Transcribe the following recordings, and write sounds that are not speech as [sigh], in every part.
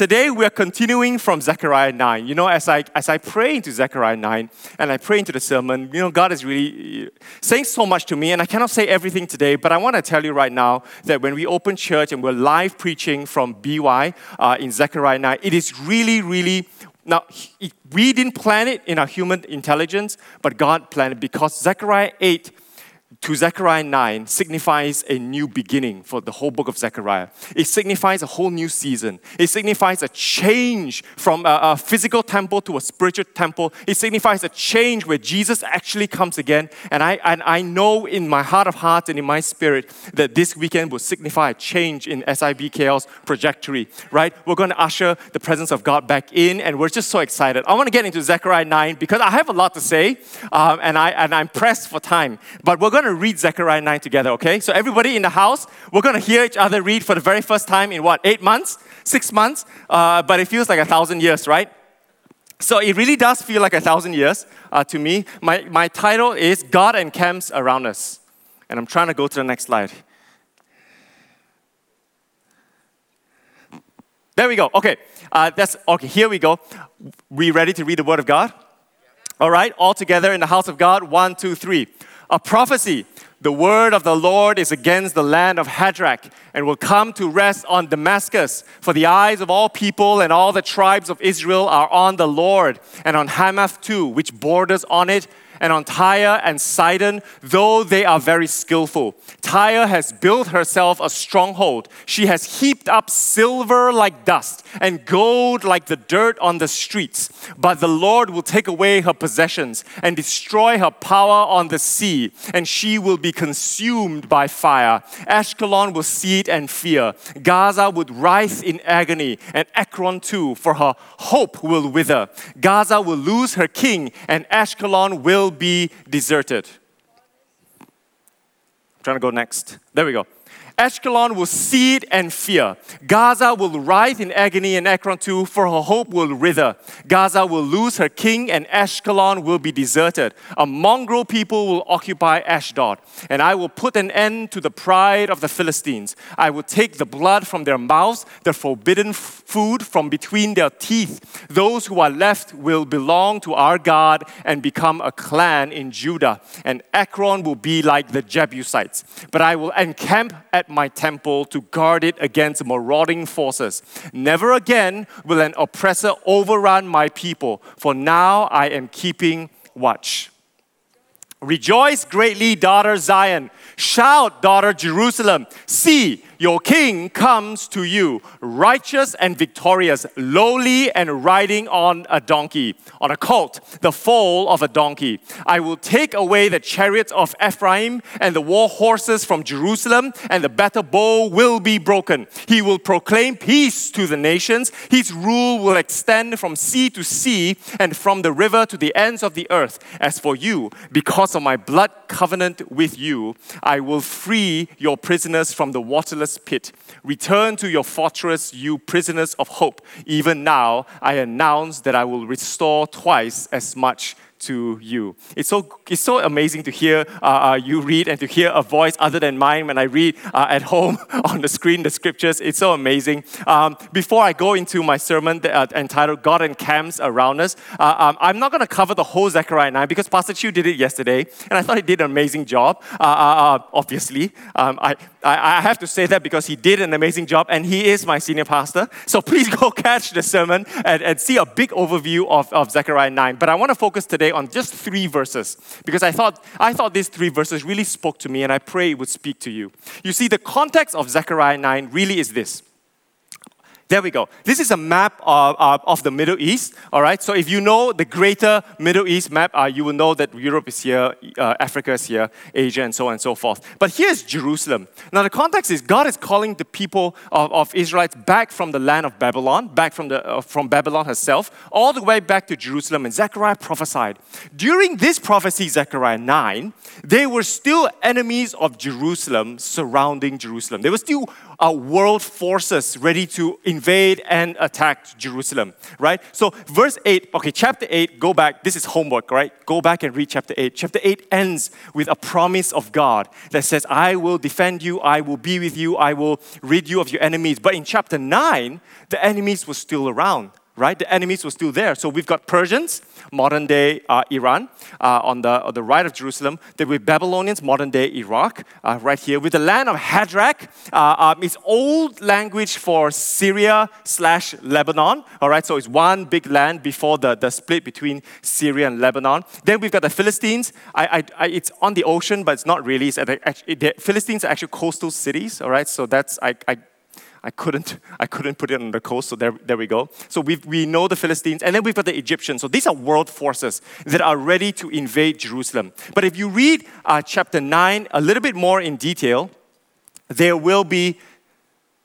today we are continuing from Zechariah 9. You know, as I, as I pray into Zechariah 9 and I pray into the sermon, you know, God is really uh, saying so much to me, and I cannot say everything today, but I want to tell you right now that when we open church and we're live preaching from BY uh, in Zechariah 9, it is really, really now, we didn't plan it in our human intelligence, but God planned it because Zechariah 8 to Zechariah 9 signifies a new beginning for the whole book of Zechariah. It signifies a whole new season. It signifies a change from a, a, physical temple to a spiritual temple. It signifies a change where Jesus actually comes again. And I, and I know in my heart of hearts and in my spirit that this weekend will signify a change in SIBKL's trajectory, right? We're going to usher the presence of God back in, and we're just so excited. I want to get into Zechariah 9 because I have a lot to say, um, and, I, and I'm pressed for time. But we're going going to read Zechariah 9 together, okay? So, everybody in the house, we're going to hear each other read for the very first time in what, eight months, six months? Uh, but it feels like a thousand years, right? So, it really does feel like a thousand years uh, to me. My, my title is God Encamps Around Us. And I'm trying to go to the next slide. There we go. Okay, uh, that's okay. Here we go. We ready to read the Word of God? All right, all together in the house of God. One, two, three a prophecy. The word of the Lord is against the land of Hadrach and will come to rest on Damascus. For the eyes of all people and all the tribes of Israel are on the Lord, and on Hamath too, which borders on it and on Tyre and Sidon, though they are very skillful. Tyre has built herself a stronghold. She has heaped up silver like dust and gold like the dirt on the streets. But the Lord will take away her possessions and destroy her power on the sea, and she will be consumed by fire. Ashkelon will see it and fear. Gaza would writhe in agony, and Ekron too, for her hope will wither. Gaza will lose her king, and Ashkelon will be deserted. I'm trying to go next. There we go. Ashkelon will see it and fear. Gaza will writhe in agony, and Ekron too, for her hope will wither. Gaza will lose her king, and Ashkelon will be deserted. A mongrel people will occupy Ashdod, and I will put an end to the pride of the Philistines. I will take the blood from their mouths, the forbidden food from between their teeth. Those who are left will belong to our God and become a clan in Judah, and Ekron will be like the Jebusites. But I will encamp at my temple to guard it against marauding forces. Never again will an oppressor overrun my people, for now I am keeping watch. Rejoice greatly, daughter Zion. Shout, daughter Jerusalem. See, your king comes to you, righteous and victorious, lowly and riding on a donkey, on a colt, the foal of a donkey. I will take away the chariots of Ephraim and the war horses from Jerusalem, and the battle bow will be broken. He will proclaim peace to the nations. His rule will extend from sea to sea and from the river to the ends of the earth. As for you, because of my blood covenant with you, I will free your prisoners from the waterless pit. Return to your fortress, you prisoners of hope. Even now, I announce that I will restore twice as much to you. It's so, it's so amazing to hear uh, uh, you read and to hear a voice other than mine when I read uh, at [laughs] home on the screen the scriptures. It's so amazing. Um, before I go into my sermon that, uh, entitled God Encamps Around Us, uh, um, I'm not going to cover the whole Zechariah 9 because Pastor Chu did it yesterday and I thought he did an amazing job, uh, obviously. Um, I, I, I have to say that because he did an amazing job and he is my senior pastor. So please go [laughs] catch the sermon and, and see a big overview of, of Zechariah 9. But I want to focus today on just three verses because I thought, I thought these three verses really spoke to me and I pray it would speak to you. You see, the context of Zechariah 9 really is this there we go. This is a map of, uh, of the Middle East, all right? So if you know the greater Middle East map, uh, you will know that Europe is here, uh, Africa is here, Asia, and so on and so forth. But here's Jerusalem. Now, the context is God is calling the people of, of Israelites back from the land of Babylon, back from, the, uh, from Babylon herself, all the way back to Jerusalem. And Zechariah prophesied. During this prophecy, Zechariah 9, they were still enemies of Jerusalem surrounding Jerusalem. They were still uh, world forces ready to invade and attack Jerusalem, right? So, verse 8, okay, chapter 8, go back. This is homework, right? Go back and read chapter 8. Chapter 8 ends with a promise of God that says, I will defend you, I will be with you, I will rid you of your enemies. But in chapter 9, the enemies were still around right? The enemies were still there. So we've got Persians, modern day uh, Iran, uh, on, the, on the right of Jerusalem. Then with Babylonians, modern day Iraq, uh, right here. With the land of Hadrach, uh, um, it's old language for Syria slash Lebanon, all right? So it's one big land before the, the split between Syria and Lebanon. Then we've got the Philistines. I, I, I, it's on the ocean, but it's not really. It's the, the Philistines are actually coastal cities, all right? So that's, I, I I couldn't, I couldn't put it on the coast, so there, there we go. So we we know the Philistines, and then we've got the Egyptians. So these are world forces that are ready to invade Jerusalem. But if you read uh, chapter 9 a little bit more in detail, there will be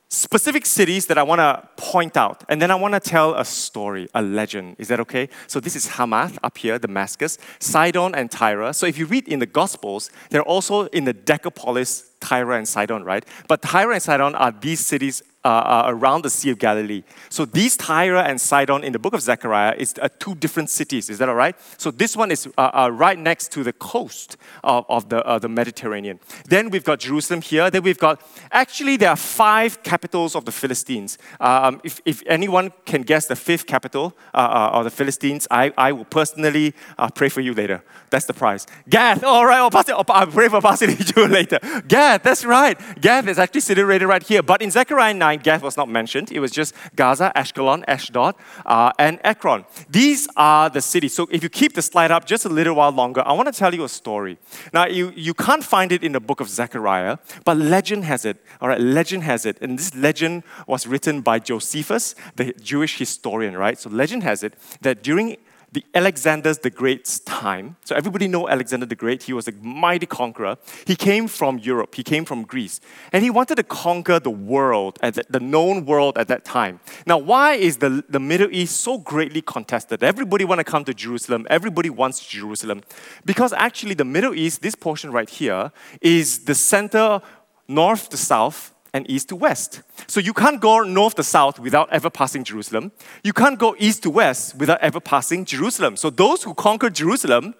specific cities that I want to point out, and then I want to tell a story, a legend. Is that okay? So this is Hamath up here, Damascus, Sidon and Tyre. So if you read in the Gospels, they're also in the Decapolis Tyre and Sidon, right? But Tyre and Sidon are these cities uh, uh, around the Sea of Galilee. So these Tyre and Sidon in the book of Zechariah is uh, two different cities. Is that all right? So this one is uh, uh, right next to the coast of, of the, uh, the Mediterranean. Then we've got Jerusalem here. Then we've got, actually, there are five capitals of the Philistines. Um, if, if anyone can guess the fifth capital of the Philistines, I, I will personally pray for you later. That's the prize. Gath. All right, I'll, pass it, I'll pray for Pastor [laughs] you later. Gath, that's right. Gath is actually situated right here. But in Zechariah 9, 9, Gath was not mentioned. It was just Gaza, Ashkelon, Ashdod, uh, and Ekron. These are the cities. So if you keep the slide up just a little while longer, I want to tell you a story. Now, you, you can't find it in the book of Zechariah, but legend has it. All right, legend has it. And this legend was written by Josephus, the Jewish historian, right? So legend has it that during the Alexander the Great's time. So everybody know Alexander the Great. He was a mighty conqueror. He came from Europe. He came from Greece, and he wanted to conquer the world, at the, the known world at that time. Now, why is the, the Middle East so greatly contested? Everybody want to come to Jerusalem. Everybody wants Jerusalem, because actually the Middle East, this portion right here, is the center north to south and east to west. So you can't go north to south without ever passing Jerusalem. You can't go east to west without ever passing Jerusalem. So those who conquered Jerusalem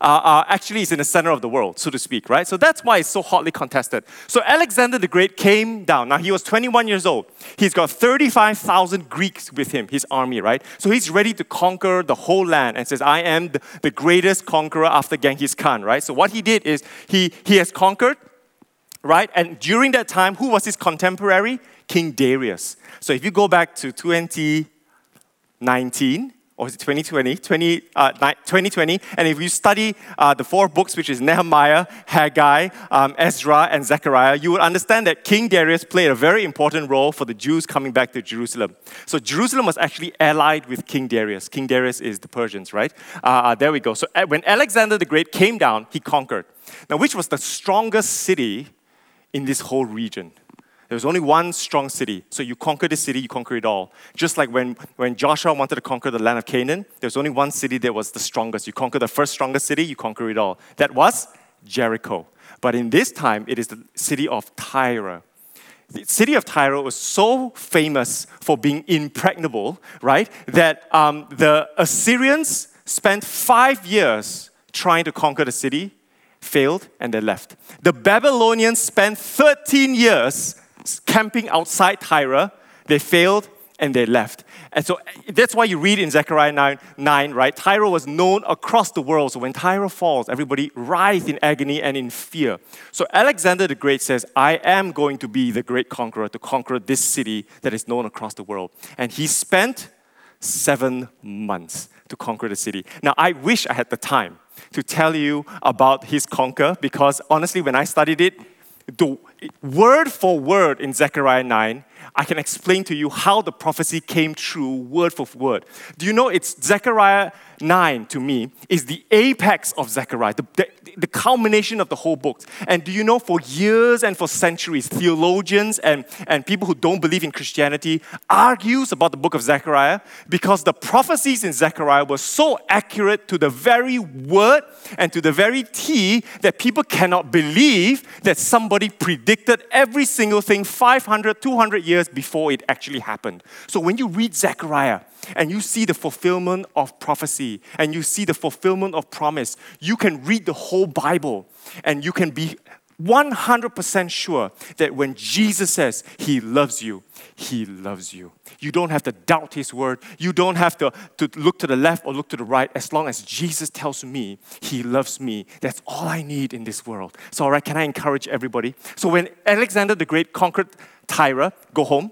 uh, actually is in the center of the world, so to speak, right? So that's why it's so hotly contested. So Alexander the Great came down. Now he was 21 years old. He's got 35,000 Greeks with him, his army, right? So he's ready to conquer the whole land and says, I am the greatest conqueror after Genghis Khan, right? So what he did is he, he has conquered right? And during that time, who was his contemporary? King Darius. So if you go back to 2019, or is it 2020? 20, uh, 2020. And if you study uh, the four books, which is Nehemiah, Haggai, um, Ezra, and Zechariah, you will understand that King Darius played a very important role for the Jews coming back to Jerusalem. So Jerusalem was actually allied with King Darius. King Darius is the Persians, right? Uh, uh there we go. So uh, when Alexander the Great came down, he conquered. Now, which was the strongest city in this whole region. There was only one strong city. So you conquer the city, you conquer it all. Just like when, when Joshua wanted to conquer the land of Canaan, there was only one city that was the strongest. You conquer the first strongest city, you conquer it all. That was Jericho. But in this time, it is the city of Tyre. The city of Tyre was so famous for being impregnable, right, that um, the Assyrians spent five years trying to conquer the city failed, and they left. The Babylonians spent 13 years camping outside Tyre. They failed and they left. And so that's why you read in Zechariah 9, 9, right? Tyre was known across the world. So when Tyre falls, everybody writhes in agony and in fear. So Alexander the Great says, I am going to be the great conqueror to conquer this city that is known across the world. And he spent seven months to conquer the city. Now, I wish I had the time to tell you about his conquer because honestly, when I studied it, the word for word in Zechariah 9, I can explain to you how the prophecy came true word for word. Do you know it's Zechariah 9 to me is the apex of Zechariah, the, the, the, culmination of the whole book. And do you know, for years and for centuries, theologians and, and people who don't believe in Christianity argues about the book of Zechariah because the prophecies in Zechariah were so accurate to the very word and to the very T that people cannot believe that somebody predicted every single thing 500, 200 years before it actually happened. So when you read Zechariah, and you see the fulfillment of prophecy and you see the fulfillment of promise, you can read the whole Bible and you can be 100% sure that when Jesus says he loves you, he loves you. You don't have to doubt his word. You don't have to, to look to the left or look to the right. As long as Jesus tells me he loves me, that's all I need in this world. So, all right, can I encourage everybody? So, when Alexander the Great conquered Tyre, go home,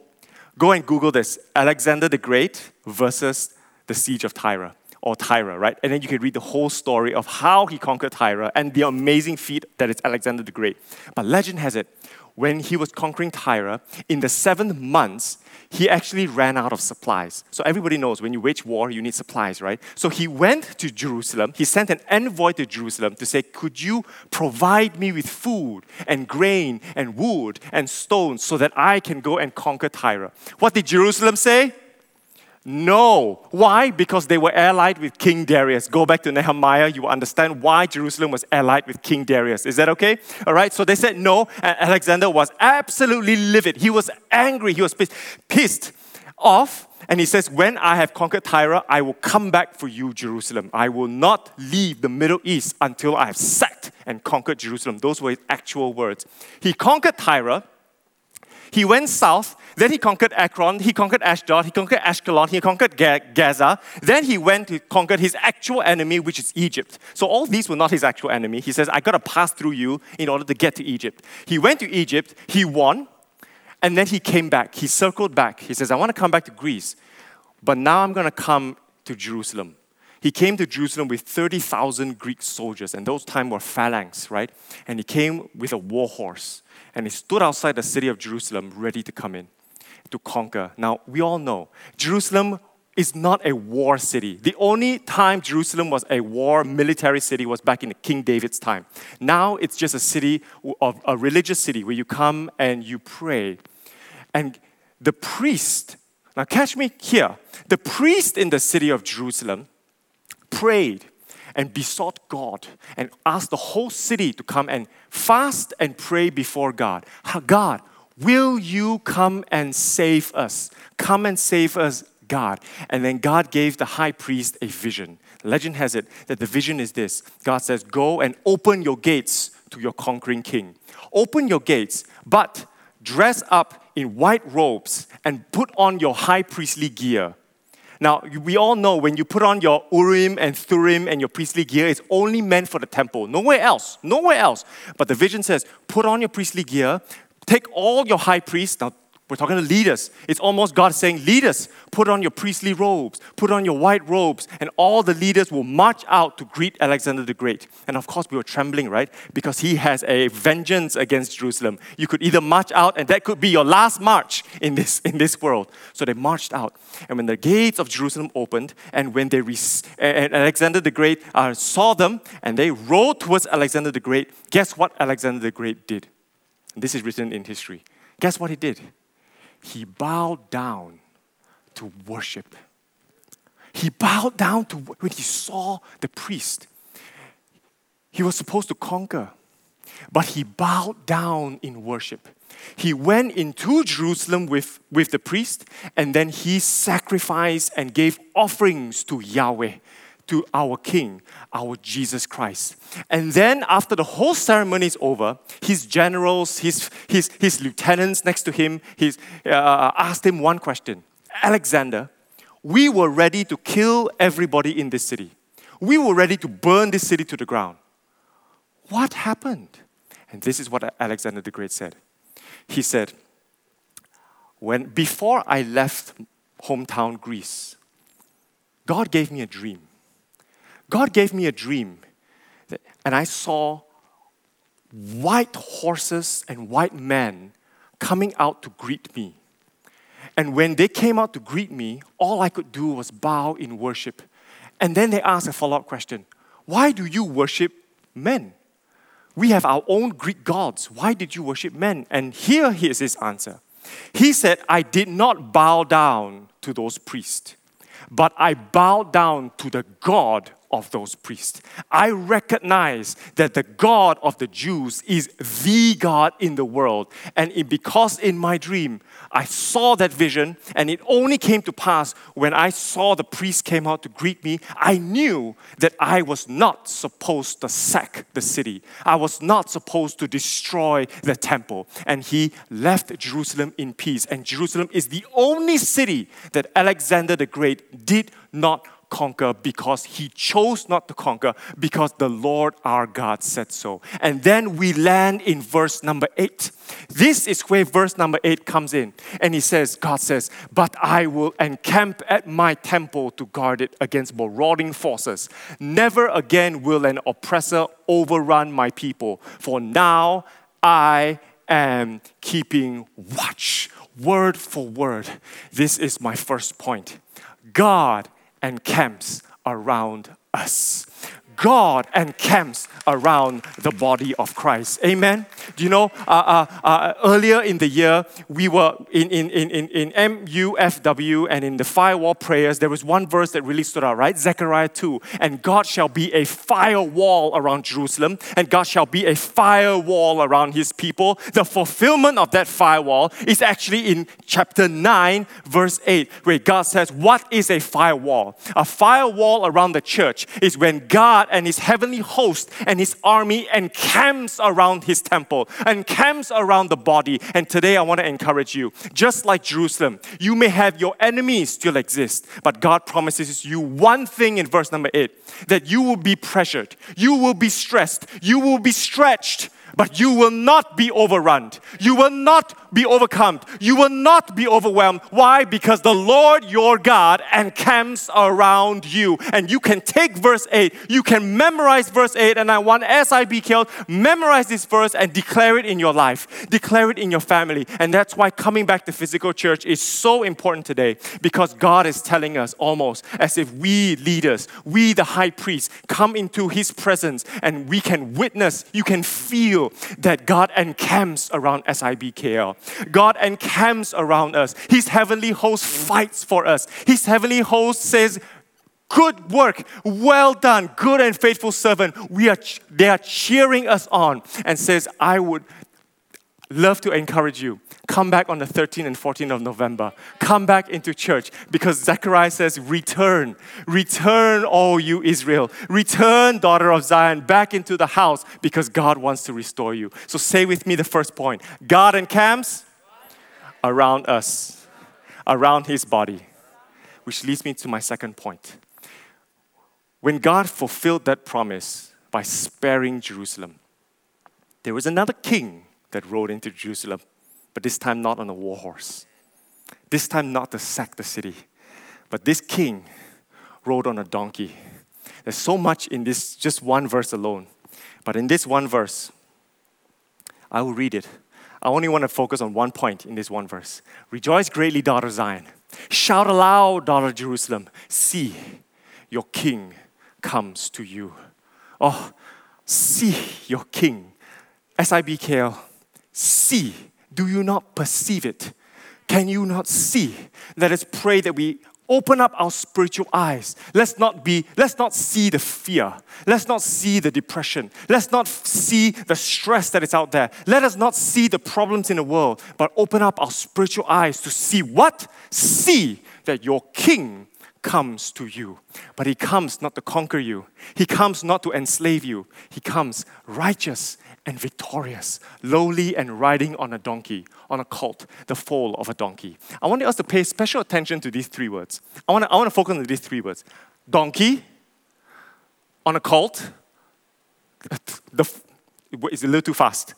Go and Google this Alexander the Great versus the siege of Tyre or Tyre, right? And then you can read the whole story of how he conquered Tyre and the amazing feat that is Alexander the Great. But legend has it, when he was conquering Tyre, in the seventh months, he actually ran out of supplies. So everybody knows when you wage war, you need supplies, right? So he went to Jerusalem. He sent an envoy to Jerusalem to say, Could you provide me with food and grain and wood and stones so that I can go and conquer Tyre? What did Jerusalem say? No. Why? Because they were allied with King Darius. Go back to Nehemiah, you understand why Jerusalem was allied with King Darius. Is that okay? All right, so they said no, and Alexander was absolutely livid. He was angry, he was pissed, pissed off. And he says, When I have conquered Tyre, I will come back for you, Jerusalem. I will not leave the Middle East until I have sacked and conquered Jerusalem. Those were his actual words. He conquered Tyre he went south, then he conquered Ekron, he conquered Ashdod, he conquered Ashkelon, he conquered Gaza. Then he went to conquer his actual enemy, which is Egypt. So all these were not his actual enemy. He says, I got to pass through you in order to get to Egypt. He went to Egypt, he won, and then he came back. He circled back. He says, I want to come back to Greece, but now I'm going to come to Jerusalem. He came to Jerusalem with 30,000 Greek soldiers, and those times were phalanx, right? And he came with a war horse and he stood outside the city of Jerusalem ready to come in to conquer. Now, we all know Jerusalem is not a war city. The only time Jerusalem was a war military city was back in King David's time. Now it's just a city of a religious city where you come and you pray. And the priest, now catch me here, the priest in the city of Jerusalem prayed and besought God and asked the whole city to come and fast and pray before God. God, will you come and save us? Come and save us, God. And then God gave the high priest a vision. Legend has it that the vision is this God says, Go and open your gates to your conquering king. Open your gates, but dress up in white robes and put on your high priestly gear now, we all know when you put on your Urim and Thurim and your priestly gear, it's only meant for the temple, nowhere else, nowhere else. But the vision says, put on your priestly gear, take all your high priests. Now, we're talking to leaders. It's almost God saying, Leaders, put on your priestly robes, put on your white robes, and all the leaders will march out to greet Alexander the Great. And of course, we were trembling, right? Because he has a vengeance against Jerusalem. You could either march out, and that could be your last march in this, in this world. So they marched out. And when the gates of Jerusalem opened, and when they re- and Alexander the Great uh, saw them, and they rode towards Alexander the Great, guess what Alexander the Great did? This is written in history. Guess what he did? He bowed down to worship. He bowed down to when he saw the priest. He was supposed to conquer, but he bowed down in worship. He went into Jerusalem with, with the priest, and then he sacrificed and gave offerings to Yahweh to our King, our Jesus Christ. And then, after the whole ceremony is over, his generals, his, his, his lieutenants next to him, he's, uh, asked him one question Alexander, we were ready to kill everybody in this city. We were ready to burn this city to the ground. What happened? And this is what Alexander the Great said. He said, when before I left hometown Greece, God gave me a dream. God gave me a dream, and I saw white horses and white men coming out to greet me. And when they came out to greet me, all I could do was bow in worship. And then they asked a follow up question Why do you worship men? We have our own Greek gods. Why did you worship men? And here is his answer. He said, I did not bow down to those priests, but I bowed down to the God of those priests. I recognize that the God of the Jews is the God in the world. And it, because in my dream, I saw that vision, and it only came to pass when I saw the priest came out to greet me. I knew that I was not supposed to sack the city. I was not supposed to destroy the temple. And he left Jerusalem in peace. And Jerusalem is the only city that Alexander the Great did not conquer because he chose not to conquer because the Lord our God said so. And then we land in verse number eight. This is where verse number eight comes in. And he says, God says, But I will encamp at my temple to guard it against marauding forces. Never again will an oppressor overrun my people, for now I am keeping watch. Word for word. This is my first point. God encamps around us. God encamps around the body of Christ. Amen. Do you know, uh, uh, uh, earlier in the year, we were in, in, in, in, in MUFW and in the firewall prayers, there was one verse that really stood out, right? Zechariah 2. And God shall be a firewall around Jerusalem, and God shall be a firewall around his people. The fulfillment of that firewall is actually in chapter 9, verse 8, where God says, What is a firewall? A firewall around the church is when God God and his heavenly host and his army encamps around his temple, encamps around the body. And today I want to encourage you, just like Jerusalem, you may have your enemies still exist, but God promises you one thing in verse number eight that you will be pressured, you will be stressed, you will be stretched, but you will not be overrun. You will not be overcome. You will not be overwhelmed. Why? Because the Lord your God encamps around you. And you can take verse 8, you can memorize verse 8, and I want SIBKL, memorize this verse and declare it in your life, declare it in your family. And that's why coming back to physical church is so important today because God is telling us almost as if we leaders, we the high priest, come into his presence and we can witness, you can feel that God encamps around SIBKL. God encamps around us. His heavenly host fights for us. His heavenly host says, Good work, well done, good and faithful servant. We are, they are cheering us on and says, I would love to encourage you. Come back on the 13th and 14th of November. Come back into church because Zechariah says, Return, return, all you Israel. Return, daughter of Zion, back into the house because God wants to restore you. So say with me the first point God encamps around us, around his body. Which leads me to my second point. When God fulfilled that promise by sparing Jerusalem, there was another king that rode into Jerusalem, but this time not on a war horse. This time not to sack the city, but this king rode on a donkey. There's so much in this just one verse alone. But in this one verse, I will read it. I only want to focus on one point in this one verse. Rejoice greatly, daughter Zion. Shout aloud, daughter Jerusalem. See, your king comes to you. Oh, see your king. SIBKL see? Do you not perceive it? Can you not see? Let us pray that we open up our spiritual eyes. Let's not be, let's not see the fear. Let's not see the depression. Let's not see the stress that is out there. Let us not see the problems in the world, but open up our spiritual eyes to see what? See that your king comes to you. But he comes not to conquer you. He comes not to enslave you. He comes righteous and victorious, lowly and riding on a donkey, on a colt, the foal of a donkey. I want us to pay special attention to these three words. I want to, I want to focus on these three words donkey, on a colt, the, it's a little too fast,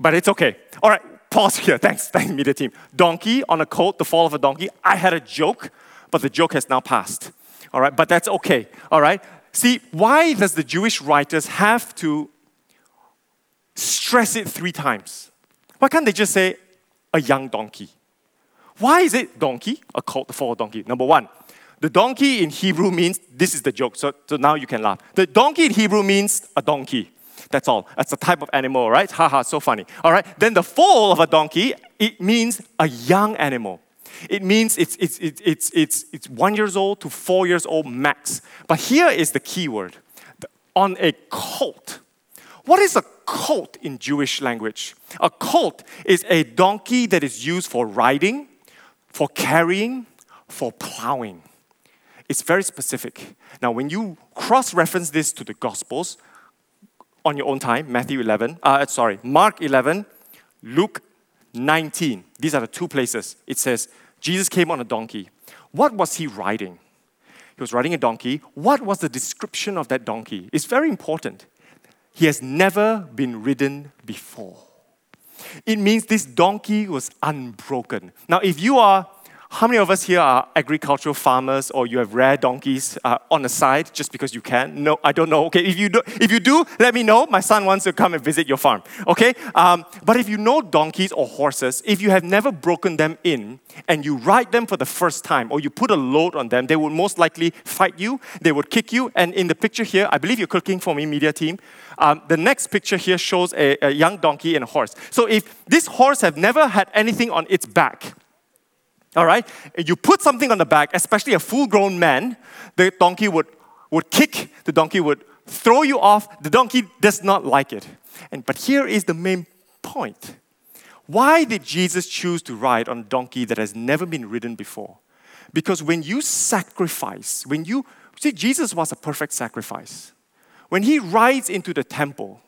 but it's okay. All right, pause here. [laughs] Thanks, thanks, media team. Donkey on a colt, the fall of a donkey. I had a joke, but the joke has now passed. All right, but that's okay. All right. See, why does the Jewish writers have to stress it three times. Why can't they just say a young donkey? Why is it donkey, a colt for a donkey? Number one, The donkey in Hebrew means, this is the joke, so, so now you can laugh. The donkey in Hebrew means a donkey. That's all. That's a type of animal, right? Haha, so funny. All right. Then the foal of a donkey, it means a young animal. It means it's, it's, it's, it's, it's, it's one years old to four years old max. But here is the key word on a colt. What is a colt in Jewish language? A colt is a donkey that is used for riding, for carrying, for plowing. It's very specific. Now, when you cross reference this to the Gospels on your own time, Matthew 11, uh, sorry, Mark 11, Luke 19, these are the two places. It says, Jesus came on a donkey. What was he riding? He was riding a donkey. What was the description of that donkey? It's very important. He has never been ridden before. It means this donkey was unbroken. Now, if you are how many of us here are agricultural farmers or you have rare donkeys uh, on the side just because you can? No, I don't know. Okay, if you do, if you do, let me know. My son wants to come and visit your farm. Okay, um, but if you know donkeys or horses, if you have never broken them in and you ride them for the first time or you put a load on them, they would most likely fight you. They would kick you. And in the picture here, I believe you're cooking for me, media team. Um, the next picture here shows a, a young donkey and a horse. So if this horse have never had anything on its back, all right? You put something on the back, especially a full grown man, the donkey would, would kick, the donkey would throw you off. The donkey does not like it. And, but here is the main point. Why did Jesus choose to ride on a donkey that has never been ridden before? Because when you sacrifice, when you see, Jesus was a perfect sacrifice. When he rides into the temple,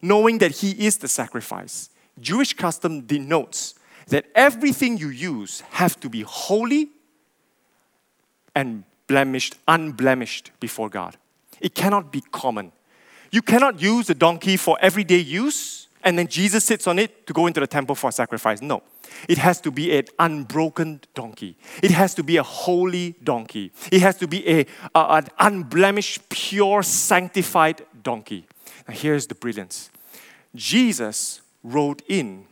knowing that he is the sacrifice, Jewish custom denotes that everything you use have to be holy and blemished, unblemished before God. It cannot be common. You cannot use a donkey for everyday use and then Jesus sits on it to go into the temple for sacrifice. No. It has to be an unbroken donkey. It has to be a holy donkey. It has to be a, a an unblemished, pure, sanctified donkey. Now, here's the brilliance Jesus rode in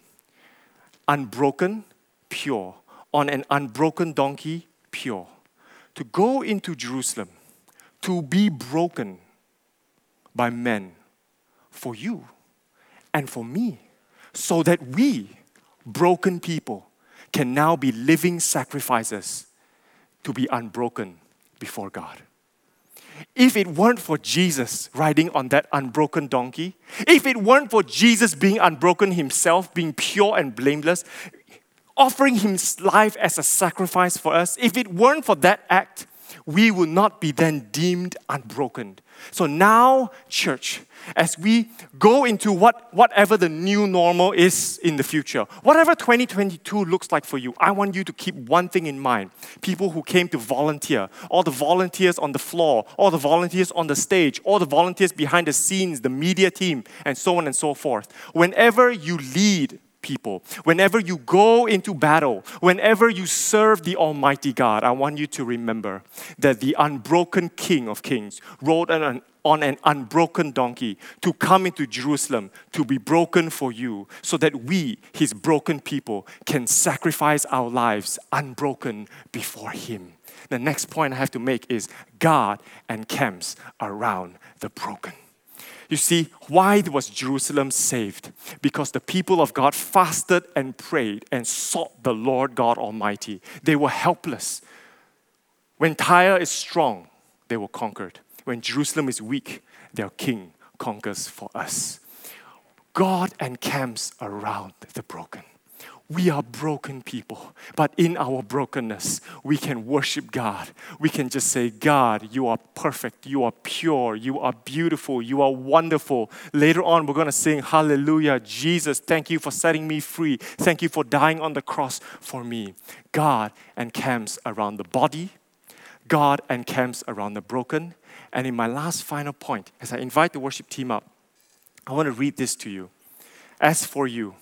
unbroken, pure, on an unbroken donkey, pure. To go into Jerusalem, to be broken by men for you and for me, so that we, broken people, can now be living sacrifices to be unbroken before God. If it weren't for Jesus riding on that unbroken donkey, if it weren't for Jesus being unbroken himself, being pure and blameless, offering his life as a sacrifice for us, if it weren't for that act, we will not be then deemed unbroken. So now, church, as we go into what, whatever the new normal is in the future, whatever 2022 looks like for you, I want you to keep one thing in mind. People who came to volunteer, all the volunteers on the floor, all the volunteers on the stage, all the volunteers behind the scenes, the media team, and so on and so forth. Whenever you lead people. Whenever you go into battle, whenever you serve the Almighty God, I want you to remember that the unbroken King of Kings rode on an, on an unbroken donkey to come into Jerusalem to be broken for you, so that we, his broken people, can sacrifice our lives unbroken before him. The next point I have to make is God encamps around the broken. You see, why was Jerusalem saved? Because the people of God fasted and prayed and sought the Lord God Almighty. They were helpless. When Tyre is strong, they were conquered. When Jerusalem is weak, their king conquers for us. God encamps around the broken. We are broken people, but in our brokenness, we can worship God. We can just say, God, you are perfect, you are pure, you are beautiful, you are wonderful. Later on, we're going to sing, Hallelujah, Jesus, thank you for setting me free. Thank you for dying on the cross for me. God encamps around the body, God encamps around the broken. And in my last final point, as I invite the worship team up, I want to read this to you. As for you,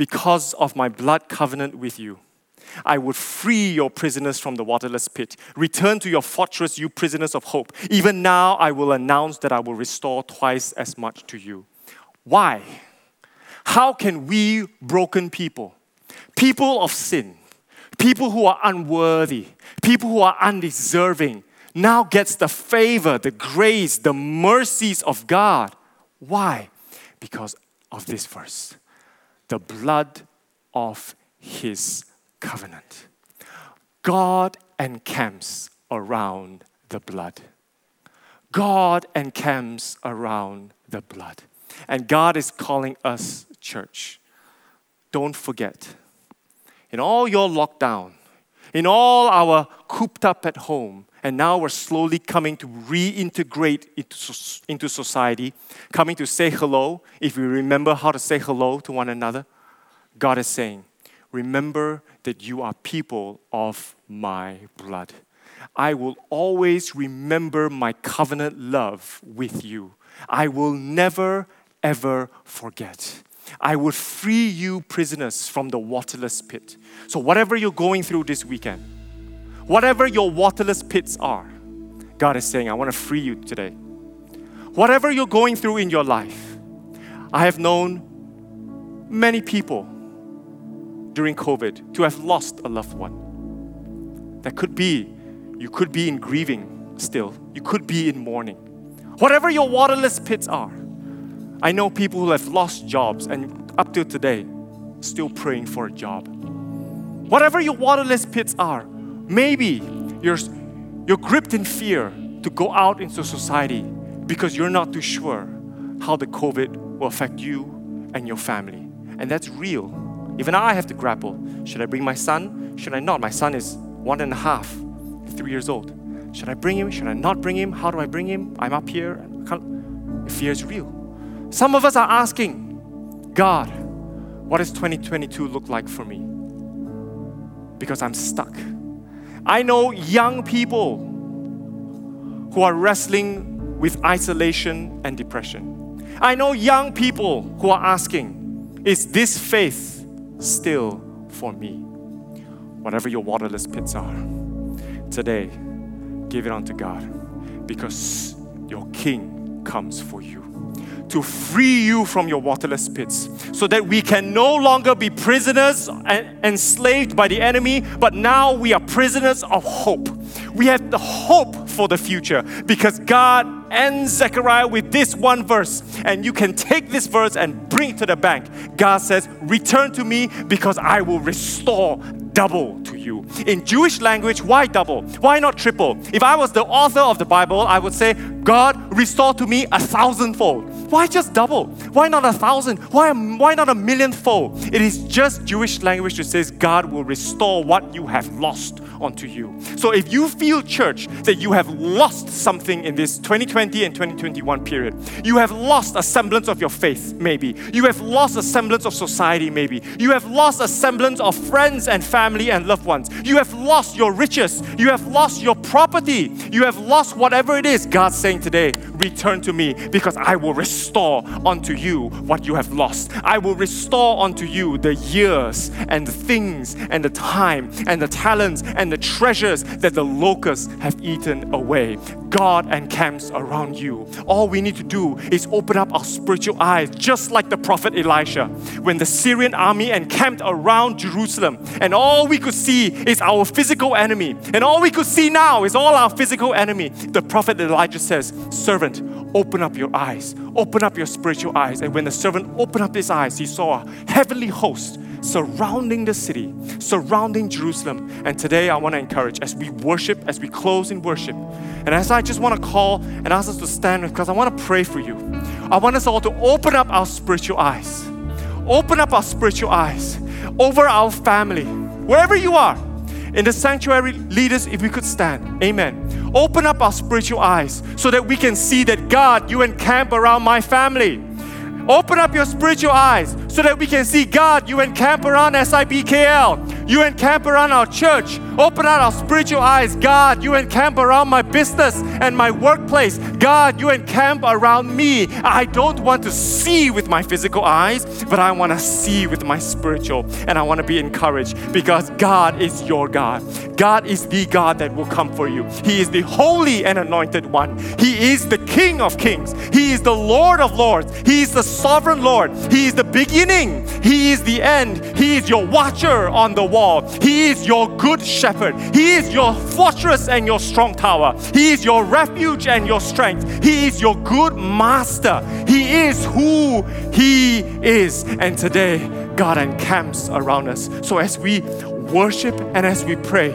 because of my blood covenant with you. I would free your prisoners from the waterless pit. Return to your fortress, you prisoners of hope. Even now, I will announce that I will restore twice as much to you. Why? How can we, broken people, people of sin, people who are unworthy, people who are undeserving, now gets the favor, the grace, the mercies of God. Why? Because of this verse the blood of his covenant. God encamps around the blood. God encamps around the blood. And God is calling us, church, don't forget, in all your lockdown, in all our cooped up at home, and now we're slowly coming to reintegrate into, society, coming to say hello. If we remember how to say hello to one another, God is saying, Remember that you are people of my blood. I will always remember my covenant love with you. I will never, ever forget. I will free you prisoners from the waterless pit. So, whatever you're going through this weekend, Whatever your waterless pits are, God is saying, I want to free you today. Whatever you're going through in your life, I have known many people during COVID to have lost a loved one. That could be, you could be in grieving still, you could be in mourning. Whatever your waterless pits are, I know people who have lost jobs and up till today, still praying for a job. Whatever your waterless pits are, Maybe you're, you're gripped in fear to go out into society because you're not too sure how the COVID will affect you and your family. And that's real. Even I have to grapple. Should I bring my son? Should I not? My son is one and a half, three years old. Should I bring him? Should I not bring him? How do I bring him? I'm up here. Fear is real. Some of us are asking, God, what does 2022 look like for me? Because I'm stuck. I know young people who are wrestling with isolation and depression. I know young people who are asking, Is this faith still for me? Whatever your waterless pits are, today, give it unto God because your King comes for you to free you from your waterless pits so that we can no longer be prisoners and enslaved by the enemy, but now we are prisoners of hope. We have the hope for the future because God ends Zechariah with this one verse, and you can take this verse and bring it to the bank. God says, Return to me because I will restore double to you. In Jewish language, why double? Why not triple? If I was the author of the Bible, I would say, God, restore to me a thousandfold. Why just double? Why not a thousand? Why, why not a millionfold? It is just Jewish language that says God will restore what you have lost onto you. So if you feel, church, that you have lost something in this 2020 and 2021 period, you have lost a semblance of your faith, maybe. You have lost a semblance of society, maybe. You have lost a semblance of friends and family and loved ones. You have lost your riches. You have lost your property. You have lost whatever it is. God's saying today, return to me because I will restore unto you what you have lost. I will restore unto you the years and the things and the time and the talents and the treasures that the locusts have eaten away. God encamps around you. All we need to do is open up our spiritual eyes, just like the prophet Elisha. When the Syrian army encamped around Jerusalem, and all we could see is our physical enemy, and all we could see now is all our physical enemy, the prophet Elijah says, Servant, open up your eyes, open up your spiritual eyes. And when the servant opened up his eyes, he saw a heavenly host surrounding the city, surrounding Jerusalem. And today I want to encourage as we worship, as we close in worship, and as I just want to call and ask us to stand because I want to pray for you. I want us all to open up our spiritual eyes. Open up our spiritual eyes over our family, wherever you are. In the sanctuary, leaders, if we could stand. Amen. Open up our spiritual eyes so that we can see that God, you encamp around my family. Open up your spiritual eyes so that we can see God, you encamp around SIBKL. You encamp around our church. Open out our spiritual eyes. God, you encamp around my business and my workplace. God, you encamp around me. I don't want to see with my physical eyes, but I want to see with my spiritual. And I want to be encouraged because God is your God. God is the God that will come for you. He is the holy and anointed one. He is the King of kings. He is the Lord of lords. He is the sovereign Lord. He is the beginning. He is the end. He is your watcher on the wall. He is your good shepherd. He is your fortress and your strong tower. He is your refuge and your strength. He is your good master. He is who He is. And today, God encamps around us. So as we worship and as we pray,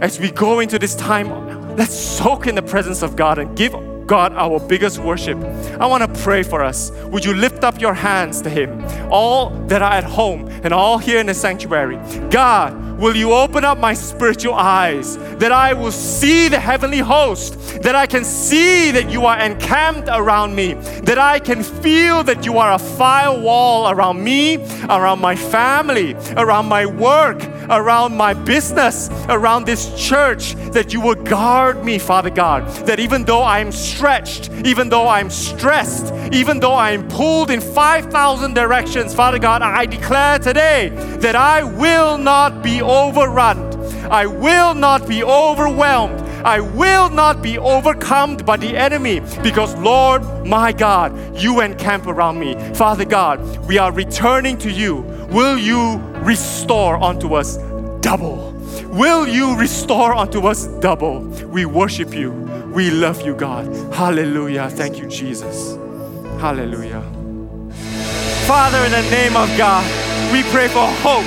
as we go into this time, let's soak in the presence of God and give God our biggest worship. I want to pray for us. Would you lift up your hands to Him? All that are at home and all here in the sanctuary. God, Will you open up my spiritual eyes that I will see the heavenly host, that I can see that you are encamped around me, that I can feel that you are a firewall around me, around my family, around my work, around my business, around this church, that you will guard me, Father God. That even though I'm stretched, even though I'm stressed, even though I'm pulled in 5,000 directions, Father God, I declare today that I will not be overrun. I will not be overwhelmed. I will not be overcome by the enemy because, Lord, my God, you encamp around me. Father God, we are returning to you. Will you restore unto us double? Will you restore unto us double? We worship you. We love you, God. Hallelujah. Thank you, Jesus. Hallelujah. Father, in the name of God, we pray for hope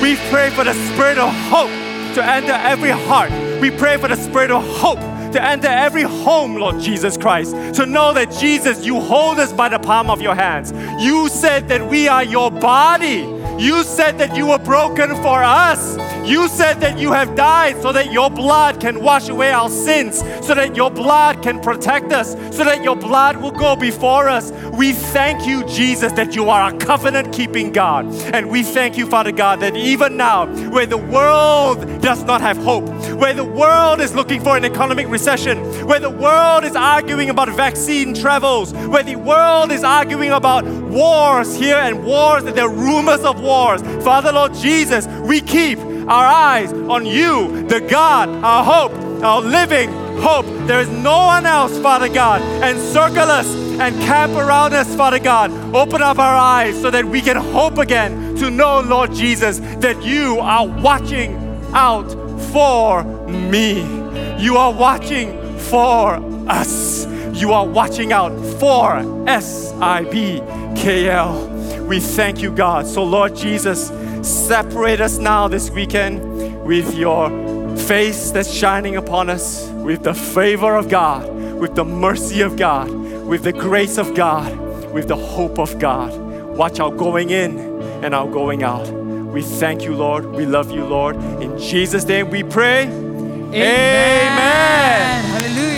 we pray for the spirit of hope to enter every heart. We pray for the spirit of hope to enter every home, Lord Jesus Christ. To know that Jesus, you hold us by the palm of your hands. You said that we are your body. You said that you were broken for us. You said that you have died so that your blood can wash away our sins, so that your blood can protect us, so that your blood will go before us. We thank you, Jesus, that you are a covenant keeping God. And we thank you, Father God, that even now, where the world does not have hope, where the world is looking for an economic recession, where the world is arguing about vaccine travels, where the world is arguing about wars here and wars, and there are rumors of wars. Father, Lord Jesus, we keep our eyes on you, the God, our hope, our living hope. There is no one else, Father God. Encircle us and camp around us, Father God. Open up our eyes so that we can hope again to know, Lord Jesus, that you are watching out for me. You are watching for us. You are watching out for S I B K L. We thank you, God. So, Lord Jesus, Separate us now this weekend with your face that's shining upon us, with the favor of God, with the mercy of God, with the grace of God, with the hope of God. Watch our going in and our going out. We thank you, Lord. We love you, Lord. In Jesus' name we pray. Amen. Amen.